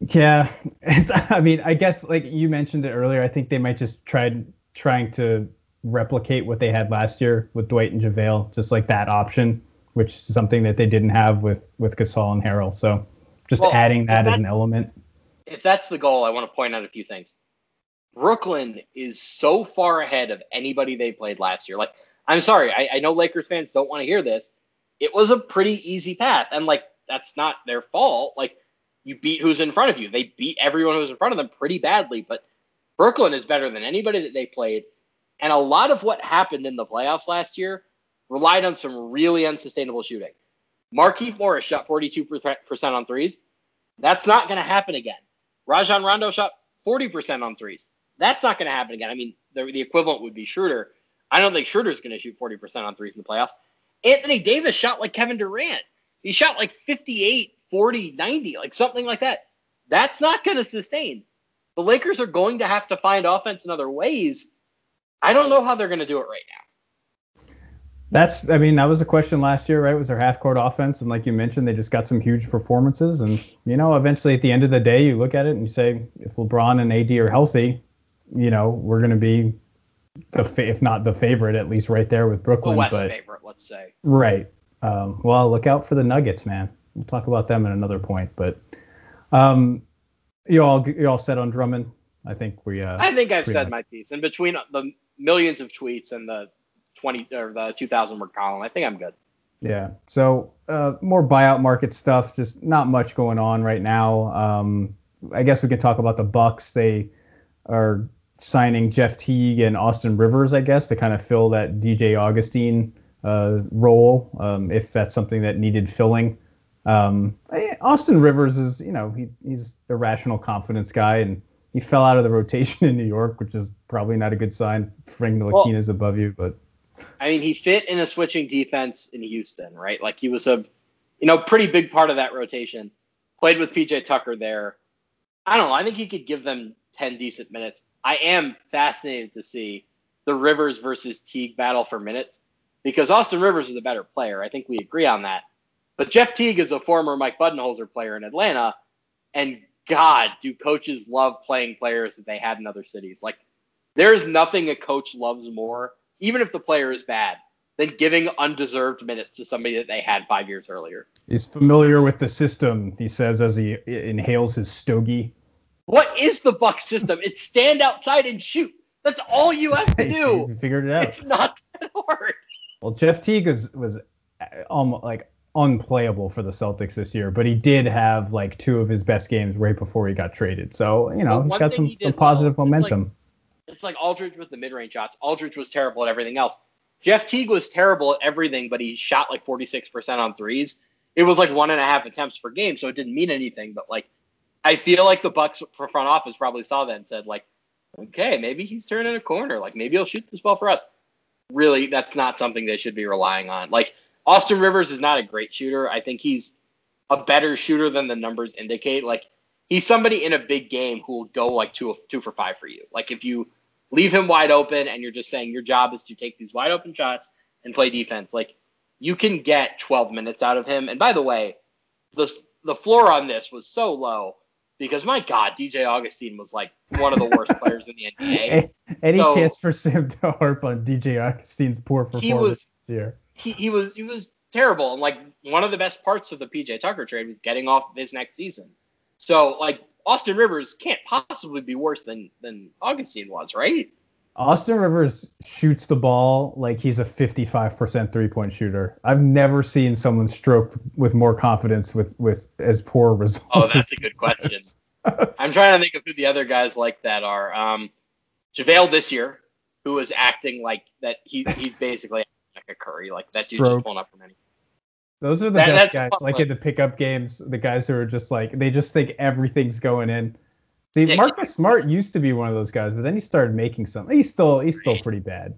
Yeah, it's, I mean, I guess like you mentioned it earlier, I think they might just try trying to replicate what they had last year with Dwight and JaVale, just like that option, which is something that they didn't have with with Gasol and Harrell. So just Well, adding that as an element. If that's the goal, I want to point out a few things. Brooklyn is so far ahead of anybody they played last year. Like, I'm sorry, I, I know Lakers fans don't want to hear this. It was a pretty easy path, and like that's not their fault. Like, you beat who's in front of you. They beat everyone who's in front of them pretty badly, but Brooklyn is better than anybody that they played. And a lot of what happened in the playoffs last year relied on some really unsustainable shooting. Markieff Morris shot 42% on threes. That's not going to happen again. Rajon Rondo shot 40% on threes. That's not going to happen again. I mean, the, the equivalent would be Schroeder. I don't think Schroeder's going to shoot 40% on threes in the playoffs. Anthony Davis shot like Kevin Durant. He shot like 58, 40, 90, like something like that. That's not going to sustain. The Lakers are going to have to find offense in other ways. I don't know how they're going to do it right now. That's, I mean, that was a question last year, right? Was their half court offense, and like you mentioned, they just got some huge performances, and you know, eventually at the end of the day, you look at it and you say, if LeBron and AD are healthy, you know, we're going to be the, fa- if not the favorite, at least right there with Brooklyn. The. West but favorite, let's say. Right. Um, well, look out for the Nuggets, man. We'll talk about them at another point. But um, you all you all set on Drummond. I think we. Uh, I think I've said much- my piece. And between the millions of tweets and the 20 or the 2000 word column, I think I'm good. Yeah. So uh, more buyout market stuff. Just not much going on right now. Um, I guess we could talk about the Bucks. They are signing Jeff Teague and Austin Rivers, I guess, to kind of fill that DJ Augustin uh, role, um, if that's something that needed filling. Um, Austin Rivers is, you know, he, he's a rational confidence guy, and he fell out of the rotation in New York, which is probably not a good sign. Frank Ntilikina is above you, but I mean, he fit in a switching defense in Houston, right? Like he was a, you know, pretty big part of that rotation. Played with PJ Tucker there. I don't know. I think he could give them 10 decent minutes. I am fascinated to see the Rivers versus Teague battle for minutes because Austin Rivers is a better player. I think we agree on that. But Jeff Teague is a former Mike Budenholzer player in Atlanta, and God, do coaches love playing players that they had in other cities? Like, there's nothing a coach loves more, even if the player is bad, than giving undeserved minutes to somebody that they had five years earlier. He's familiar with the system, he says as he inhales his stogie. What is the Buck system? It's stand outside and shoot. That's all you have to do. you figured it out. It's not that hard. Well, Jeff Teague was was almost like unplayable for the Celtics this year, but he did have like two of his best games right before he got traded. So you know Well, he's got some, some positive well, it's like- momentum. It's like Aldridge with the mid-range shots. Aldridge was terrible at everything else. Jeff Teague was terrible at everything, but he shot like 46% on threes. It was like one and a half attempts per game, so it didn't mean anything. But like, I feel like the Bucks front office probably saw that and said like, okay, maybe he's turning a corner. Like maybe he'll shoot this ball for us. Really, that's not something they should be relying on. Like Austin Rivers is not a great shooter. I think he's a better shooter than the numbers indicate. Like he's somebody in a big game who will go like two two for five for you. Like if you leave him wide open and you're just saying your job is to take these wide open shots and play defense, like you can get 12 minutes out of him. And by the way, the the floor on this was so low because my God, DJ Augustin was like one of the worst players in the NBA. Any So- chance for Sam to harp on DJ Augustin's poor performance He was- this year? he, he was he was terrible and like one of the best parts of the PJ Tucker trade was getting off of his next season. So like Austin Rivers can't possibly be worse than than Augustin was, right? Austin Rivers shoots the ball like he's a 55% three-point shooter. I've never seen someone stroked with more confidence with with as poor results. Oh, that's a good question. I'm trying to think of who the other guys like that are. Um, JaVale this year, who was acting like that he he's basically like a Curry, like that dude's Stroke. just pulling up from any. Those are the That- best guys, like in the pickup games, the guys who are just like they just think everything's going in. See, Yeah, Marcus Smart used to be one of those guys, but then he started making some. He's still he's still pretty bad.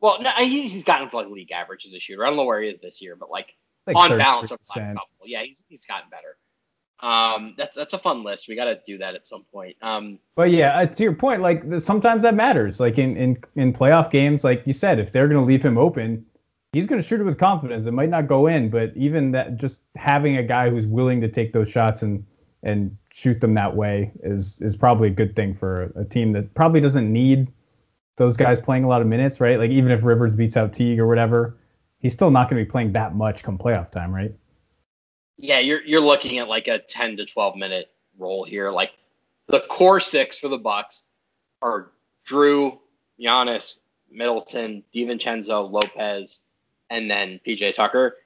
Well, no, he, he's gotten like league average as a shooter. I don't know where he is this year, but like Like on balance over the last couple, yeah, he's he's gotten better. Um, that's that's a fun list. We got to do that at some point. Um, But yeah, uh, to your point, like th- sometimes that matters. Like in, in in playoff games, like you said, if they're gonna leave him open, he's gonna shoot it with confidence. It might not go in, but even that, just having a guy who's willing to take those shots and and shoot them that way is is probably a good thing for a, team that probably doesn't need those guys playing a lot of minutes, right? Like even if Rivers beats out Teague or whatever, he's still not gonna be playing that much come playoff time, right? yeah, you're you're looking at like a 10 to 12 minute role here. Like the core six for the Bucks are Jrue, Giannis, Middleton, DiVincenzo, Lopez, and then PJ Tucker.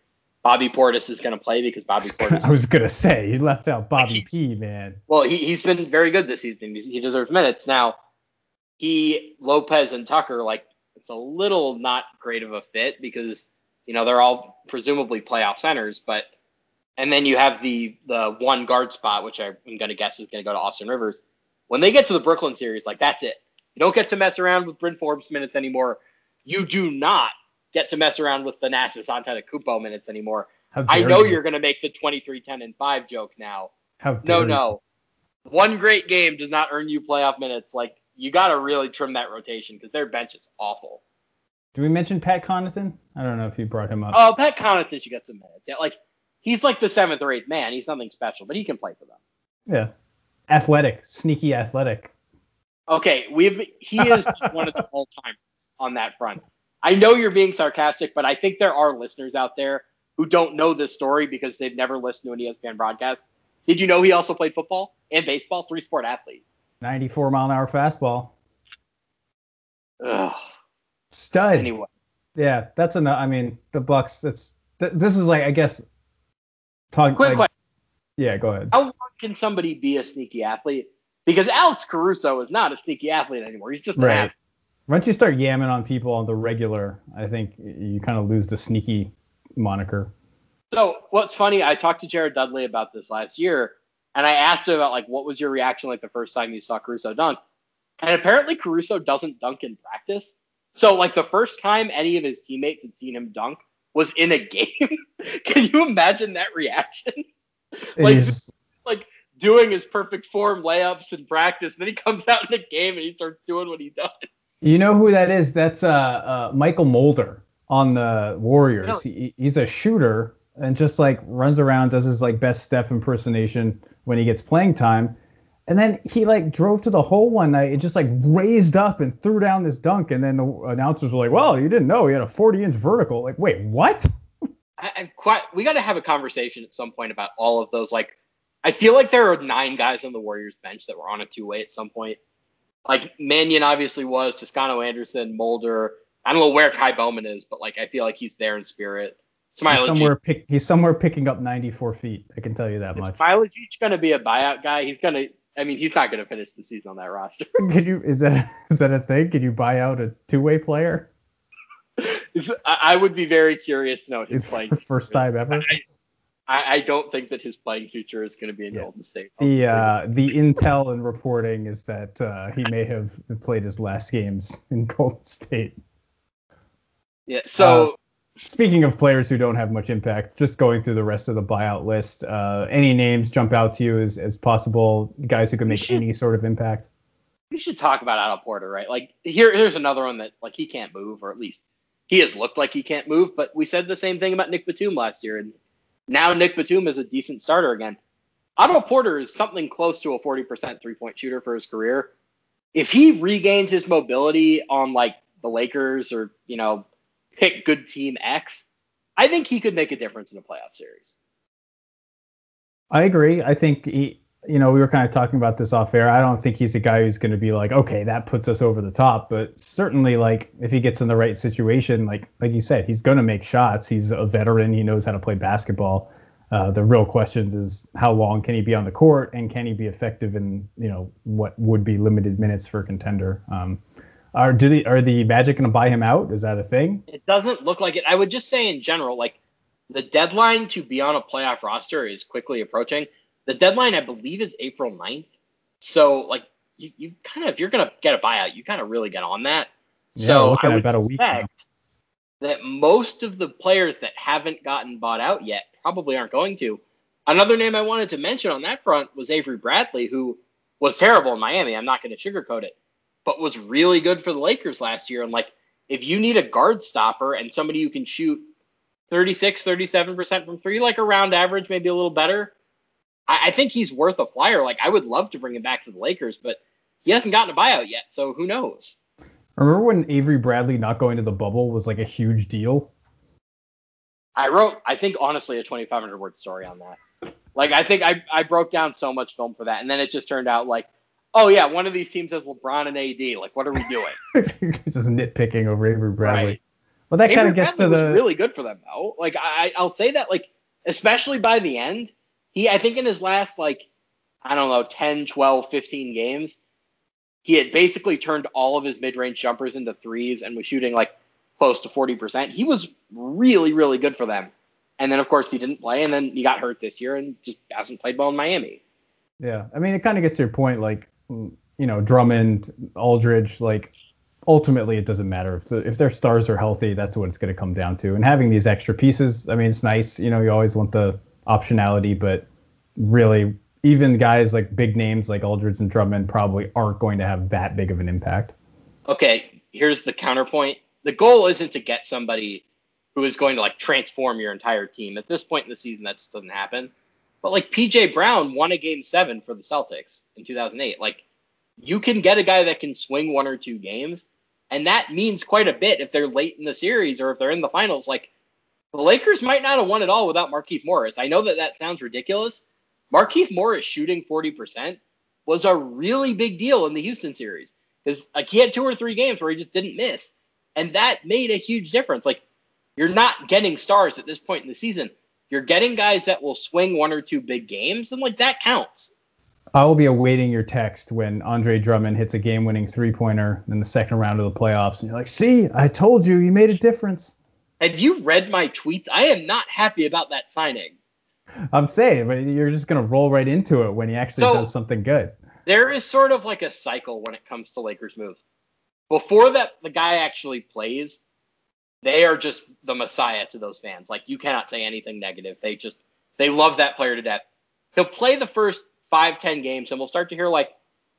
Bobby Portis is going to play because Bobby Portis. I was gonna say he left out Bobby P, man. well, he he's been very good this season. He deserves minutes now. He Lopez and Tucker like it's a little not great of a fit because you know they're all presumably playoff centers, but and then you have the the one guard spot, which I'm going to guess is going to go to Austin Rivers. When they get to the Brooklyn series, like that's it. You don't get to mess around with Bryn Forbes minutes anymore. You do not get to mess around with Thanasis Antetokounmpo minutes anymore. I know you. you're going to make the 23, 10, and 5 joke now. How dare No, you. no. One great game does not earn you playoff minutes. Like you got to really trim that rotation because their bench is awful. Do we mention Pat Connaughton? I don't know if you brought him up. Oh, Pat Connaughton should get some minutes. Yeah, like he's like the seventh or eighth man. He's nothing special, but he can play for them. Yeah. Athletic, sneaky athletic. Okay, we've he is one of the all timers on that front. I know you're being sarcastic, but I think there are listeners out there who don't know this story because they've never listened to an ESPN broadcast. Did you know he also played football and baseball? Three sport athlete. 94 mile an hour fastball. Ugh. Stud. Anyway, Yeah, that's enough. I mean, the Bucks. That's th- this is like I guess. Talk, quick like, question. Yeah, go ahead. How can somebody be a sneaky athlete? Because Alex Caruso is not a sneaky athlete anymore. He's just an Right. athlete. Once you start yamming on people on the regular, I think you kind of lose the sneaky moniker. So what's funny, I talked to Jared Dudley about this last year, and I asked him about like what was your reaction like the first time you saw Caruso dunk, and apparently Caruso doesn't dunk in practice. So like the first time any of his teammates had seen him dunk was in a game. Can you imagine that reaction? Like- like doing his perfect form layups in practice, and then he comes out in a game and he starts doing what he does. You know who that is? That's uh, uh Mychal Mulder on the Warriors. Really? He, he's a shooter and just like runs around, does his like best Steph impersonation when he gets playing time. And then he like drove to the hole one night and just like raised up and threw down this dunk. And then the announcers were like, "Well, you didn't know he had a 40 inch vertical." Like, wait, what? I, I quite. We got to have a conversation at some point about all of those. Like, I feel like there are nine guys on the Warriors bench that were on a two way at some point. Like Mannion obviously was, Toscano Anderson, Mulder. I don't know where Ky Bowman is, but like I feel like he's there in spirit. Smiley He's somewhere pick, he's somewhere picking up 94 feet. I can tell you that much. Is Smiley going to be a buyout guy? He's going to. I mean, he's not going to finish the season on that roster. Can you? Is that is that a thing? Can you buy out a two way player? I I would be very curious to know his It's playing. first time ever. I, I, I don't think that his playing future is going to be in Yeah. Golden State. The uh, the intel and reporting is that uh, he may have played his last games in Golden State. Yeah. So Speaking of players who don't have much impact, just going through the rest of the buyout list, uh, any names jump out to you as, as possible guys who can make should- any sort of impact? we should talk about Otto Porter, right? Like here, here's another one that like he can't move, or at least he has looked like he can't move. But we said the same thing about Nick Batum last year, and now Nick Batum is a decent starter again. Otto Porter is something close to a 40% three point shooter for his career. If he regains his mobility on like the Lakers or you know pick good team X, I think he could make a difference in a playoff series. I agree. I think he, you know, we were kind of talking about this off air. I don't think he's a guy who's going to be like, okay, that puts us over the top. But certainly, like, if he gets in the right situation, like, like you said, he's going to make shots. He's a veteran. He knows how to play basketball. Uh, the real question is how long can he be on the court and can he be effective in, you know, what would be limited minutes for a contender. Um, are do the are the Magic going to buy him out? Is that a thing? It doesn't look like it. I would just say in general, like the deadline to be on a playoff roster is quickly approaching. The deadline, I believe, is April 9th. So like you, you kind of if you're gonna get a buyout, you kind of really get on that. Yeah, so I would about a week that most of the players that haven't gotten bought out yet probably aren't going to. Another name I wanted to mention on that front was Avery Bradley, who was terrible in Miami. I'm not going to sugarcoat it, but was really good for the Lakers last year. And like, if you need a guard stopper and somebody who can shoot 36, 37% from three, like around average, maybe a little better, I, I think he's worth a flyer. Like, I would love to bring him back to the Lakers, but he hasn't gotten a buyout yet, so who knows? Remember when Avery Bradley not going to the bubble was like a huge deal? I wrote, I think honestly, a 2,500 word story on that. Like, I think I, I broke down so much film for that, and then it just turned out like, oh yeah, one of these teams has LeBron and AD. Like, what are we doing? just nitpicking over Avery Bradley. Right. Well, that kind of gets Bradley to the was really good for them though. Like, I, I'll say that like, especially by the end, he, I think in his last like, I don't know, 10, 12, 15 games, he had basically turned all of his mid-range jumpers into threes and was shooting like close to 40%. He was really, really good for them. And then of course he didn't play, and then he got hurt this year and just hasn't played well in Miami. yeah. I mean, it kind of gets to your point, like you know, Drummond, Aldridge, like ultimately it doesn't matter if the, if their stars are healthy, that's what it's going to come down to. And having these extra pieces, I mean, it's nice. You know, you always want the optionality, but really, even guys like big names like Aldridge and Drummond probably aren't going to have that big of an impact. okay, here's the counterpoint. The goal isn't to get somebody who is going to like transform your entire team. At this point in the season, that just doesn't happen. But like PJ Brown won a game seven for the Celtics in 2008. Like you can get a guy that can swing one or two games, and that means quite a bit if they're late in the series or if they're in the finals. Like the Lakers might not have won at all without Markieff Morris. I know that that sounds ridiculous. Markieff Morris shooting 40% was a really big deal in the Houston series because like he had two or three games where he just didn't miss, and that made a huge difference. Like you're not getting stars at this point in the season. You're getting guys that will swing one or two big games, and like that counts. I will be awaiting your text when Andre Drummond hits a game-winning three-pointer in the second round of the playoffs, and you're like, "See, I told you, you made a difference." Have you read my tweets? I am not happy about that signing. I'm saying, but you're just gonna roll right into it when he actually So- does something good. There is sort of like a cycle when it comes to Lakers moves. Before that the guy actually plays, they are just the messiah to those fans. Like you cannot say anything negative. They just they love that player to death. He'll play the first five, ten games and we'll start to hear like,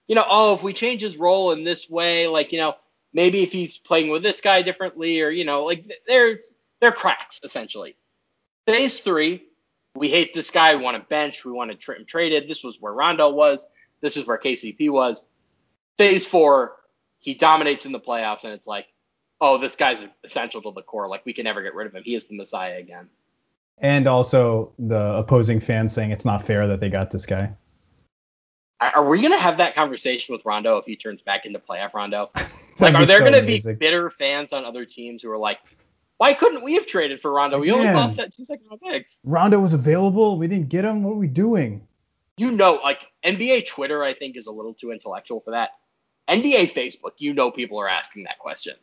you know, oh, if we change his role in this way, like, you know, maybe if he's playing with this guy differently, or you know, like they're they're cracks essentially. Phase three, we hate this guy. We want to bench. We want to tra- him traded. This was where Rondo was. This is where KCP was. Phase four, he dominates in the playoffs, and it's like, oh, this guy's essential to the core. Like we can never get rid of him. He is the messiah again. And also the opposing fans saying it's not fair that they got this guy. Are we gonna have that conversation with Rondo if he turns back into playoff Rondo? Like, are there gonna amazing. be bitter fans on other teams who are like, why couldn't we have traded for Rondo? we only lost that two second round picks. Rondo was available. We didn't get him. What are we doing? You know, like NBA Twitter, I think is a little too intellectual for that. NBA Facebook, you know, people are asking that question.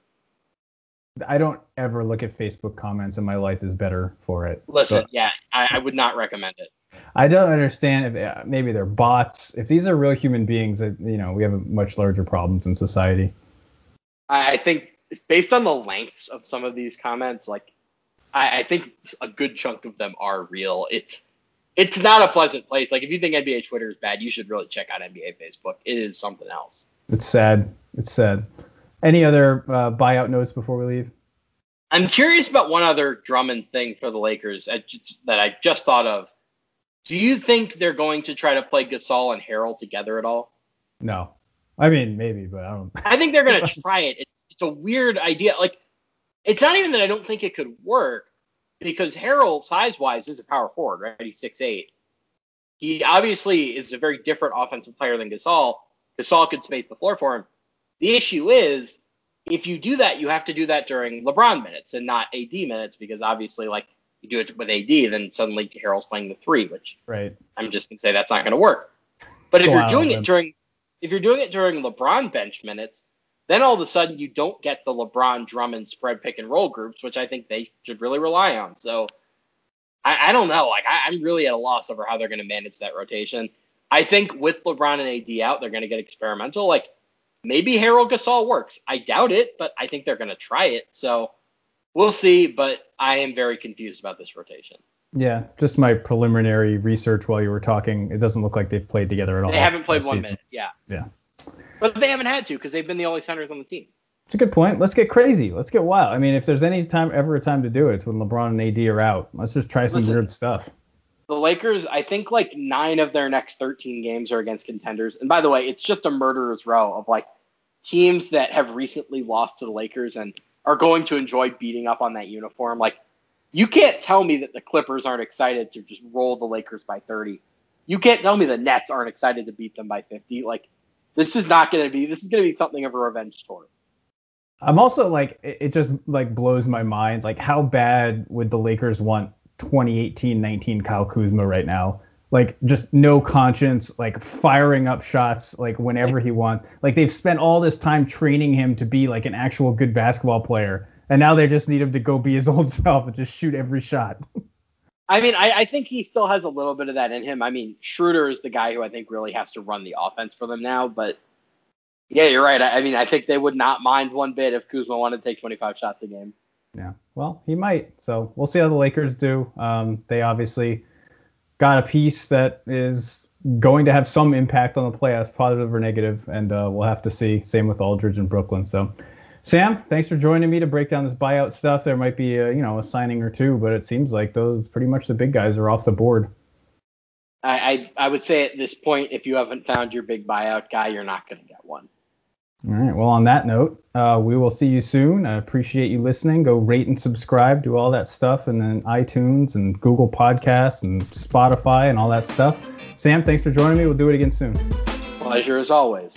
I don't ever look at Facebook comments, and my life is better for it. Listen, yeah, I, I, would not recommend it. I don't understand if uh, maybe they're bots. If these are real human beings, that you know, we have much larger problems in society. I think based on the lengths of some of these comments, like I, I think a good chunk of them are real. It's it's not a pleasant place. Like if you think NBA Twitter is bad, you should really check out NBA Facebook. It is something else. It's sad. It's sad. Any other uh, buyout notes before we leave? I'm curious about one other Drummond thing for the Lakers that I just thought of. Do you think they're going to try to play Gasol and Harrell together at all? No. I mean, maybe, but I don't. I think they're going to try it. It's, it's a weird idea. Like, it's not even that I don't think it could work because Harrell, size wise, is a power forward, right? He's six eight. He obviously is a very different offensive player than Gasol. Gasol could space the floor for him. The issue is if you do that, you have to do that during LeBron minutes and not AD minutes because obviously, like you do it with AD, then suddenly Harrell's playing the three, which right. I'm just gonna say that's not gonna work. But if you're doing it during if you're doing it during LeBron bench minutes, then all of a sudden you don't get the LeBron Drummond spread pick and roll groups, which I think they should really rely on. So I, I don't know. Like I, I'm really at a loss over how they're gonna manage that rotation. I think with LeBron and AD out, they're gonna get experimental. Like maybe Harrell Gasol works. I doubt it, but I think they're going to try it. So we'll see. But I am very confused about this rotation. Yeah, just my preliminary research while you were talking. It doesn't look like they've played together at all. They haven't played one season. minute. Yeah. Yeah. But they haven't had to because they've been the only centers on the team. It's a good point. Let's get crazy. Let's get wild. I mean, if there's any time ever a time to do it, it's when LeBron and AD are out. Let's just try some Listen, weird stuff. The Lakers, I think like nine of their next 13 games are against contenders. And by the way, it's just a murderer's row of like teams that have recently lost to the Lakers and are going to enjoy beating up on that uniform. Like, you can't tell me that the Clippers aren't excited to just roll the Lakers by 30. You can't tell me the Nets aren't excited to beat them by 50. Like, this is not going to be, this is going to be something of a revenge tour. I'm also like, it just like blows my mind. Like, how bad would the Lakers want 2018-19 Kyle Kuzma right now? like just no conscience, like firing up shots like whenever he wants. Like they've spent all this time training him to be like an actual good basketball player, and now they just need him to go be his old self and just shoot every shot. I mean, I, I think he still has a little bit of that in him. I mean, Schroeder is the guy who I think really has to run the offense for them now, but yeah, you're right. I, I mean, I think they would not mind one bit if Kuzma wanted to take 25 shots a game. Yeah, well, he might. So we'll see how the Lakers do. Um, they obviously got a piece that is going to have some impact on the playoffs, positive or negative, and uh, we'll have to see. Same with Aldridge and Brooklyn. So, Sam, thanks for joining me to break down this buyout stuff. There might be a, you know a signing or two, but it seems like those pretty much the big guys are off the board. I I, I would say at this point, if you haven't found your big buyout guy, you're not going to get one. All right. Well, on that note, uh, we will see you soon. I appreciate you listening. Go rate and subscribe, do all that stuff, and then iTunes and Google Podcasts and Spotify and all that stuff. Sam, thanks for joining me. We'll do it again soon. Pleasure as always.